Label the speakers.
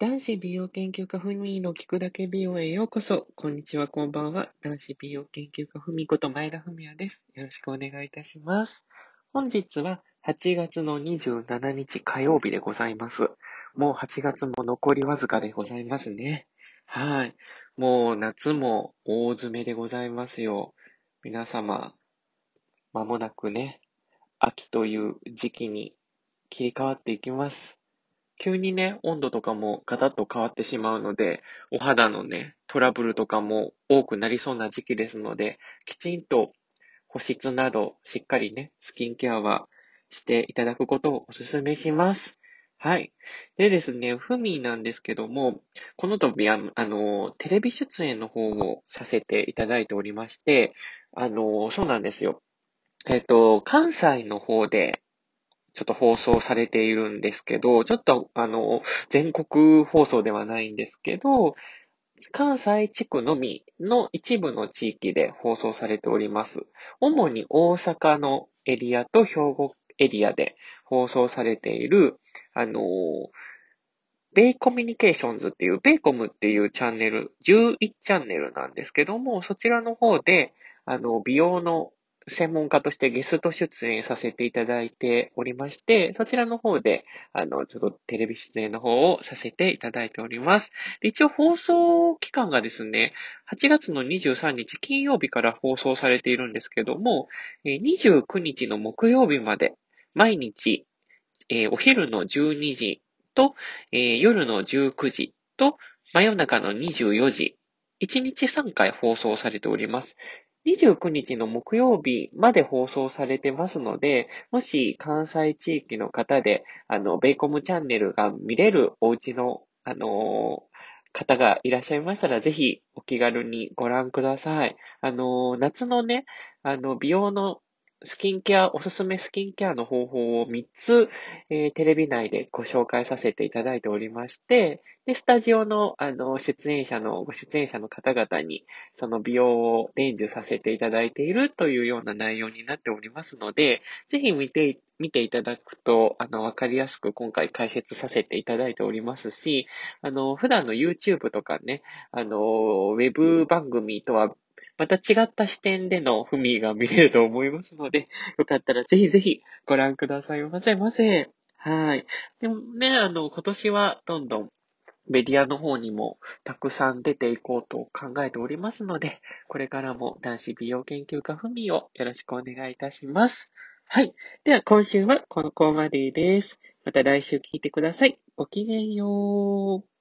Speaker 1: 男子美容研究家ふみの聞くだけ美容へようこそ。こんにちは、こんばんは。男子美容研究家ふみこと前田文也です。よろしくお願いいたします。本日は8月の27日火曜日でございます。もう8月も残りわずかでございますね。はい。もう夏も大詰めでございますよ。皆様、まもなくね、秋という時期に切り替わっていきます。急にね、温度とかもガタッと変わってしまうので、お肌のね、トラブルとかも多くなりそうな時期ですので、きちんと保湿など、しっかりね、スキンケアはしていただくことをお勧めします。はい。でですね、ふみなんですけども、この度あの、テレビ出演の方をさせていただいておりまして、あの、そうなんですよ。えっと、関西の方で、ちょっと放送されているんですけど、ちょっとあの、全国放送ではないんですけど、関西地区のみの一部の地域で放送されております。主に大阪のエリアと兵庫エリアで放送されている、あのベイコミュニケーションズっていう、ベイコムっていうチャンネル、11チャンネルなんですけども、そちらの方で、あの、美容の専門家としてゲスト出演させていただいておりまして、そちらの方で、あの、ちょっとテレビ出演の方をさせていただいております。一応放送期間がですね、8月の23日金曜日から放送されているんですけども、29日の木曜日まで、毎日、えー、お昼の12時と、えー、夜の19時と、真夜中の24時、1日3回放送されております。29日の木曜日まで放送されてますので、もし関西地域の方で、あの、ベイコムチャンネルが見れるお家の、あの方がいらっしゃいましたら、ぜひお気軽にご覧ください。あの夏のね、あの、美容のスキンケア、おすすめスキンケアの方法を3つ、えー、テレビ内でご紹介させていただいておりまして、で、スタジオの、あの、出演者の、ご出演者の方々に、その美容を伝授させていただいているというような内容になっておりますので、ぜひ見て、見ていただくと、あの、わかりやすく今回解説させていただいておりますし、あの、普段の YouTube とかね、あの、ウェブ番組とはまた違った視点でのふみが見れると思いますので、よかったらぜひぜひご覧くださいませませ。はい。でもね、あの、今年はどんどんメディアの方にもたくさん出ていこうと考えておりますので、これからも男子美容研究家ふみをよろしくお願いいたします。はい。では今週はこのこまでです。また来週聞いてください。ごきげんよう。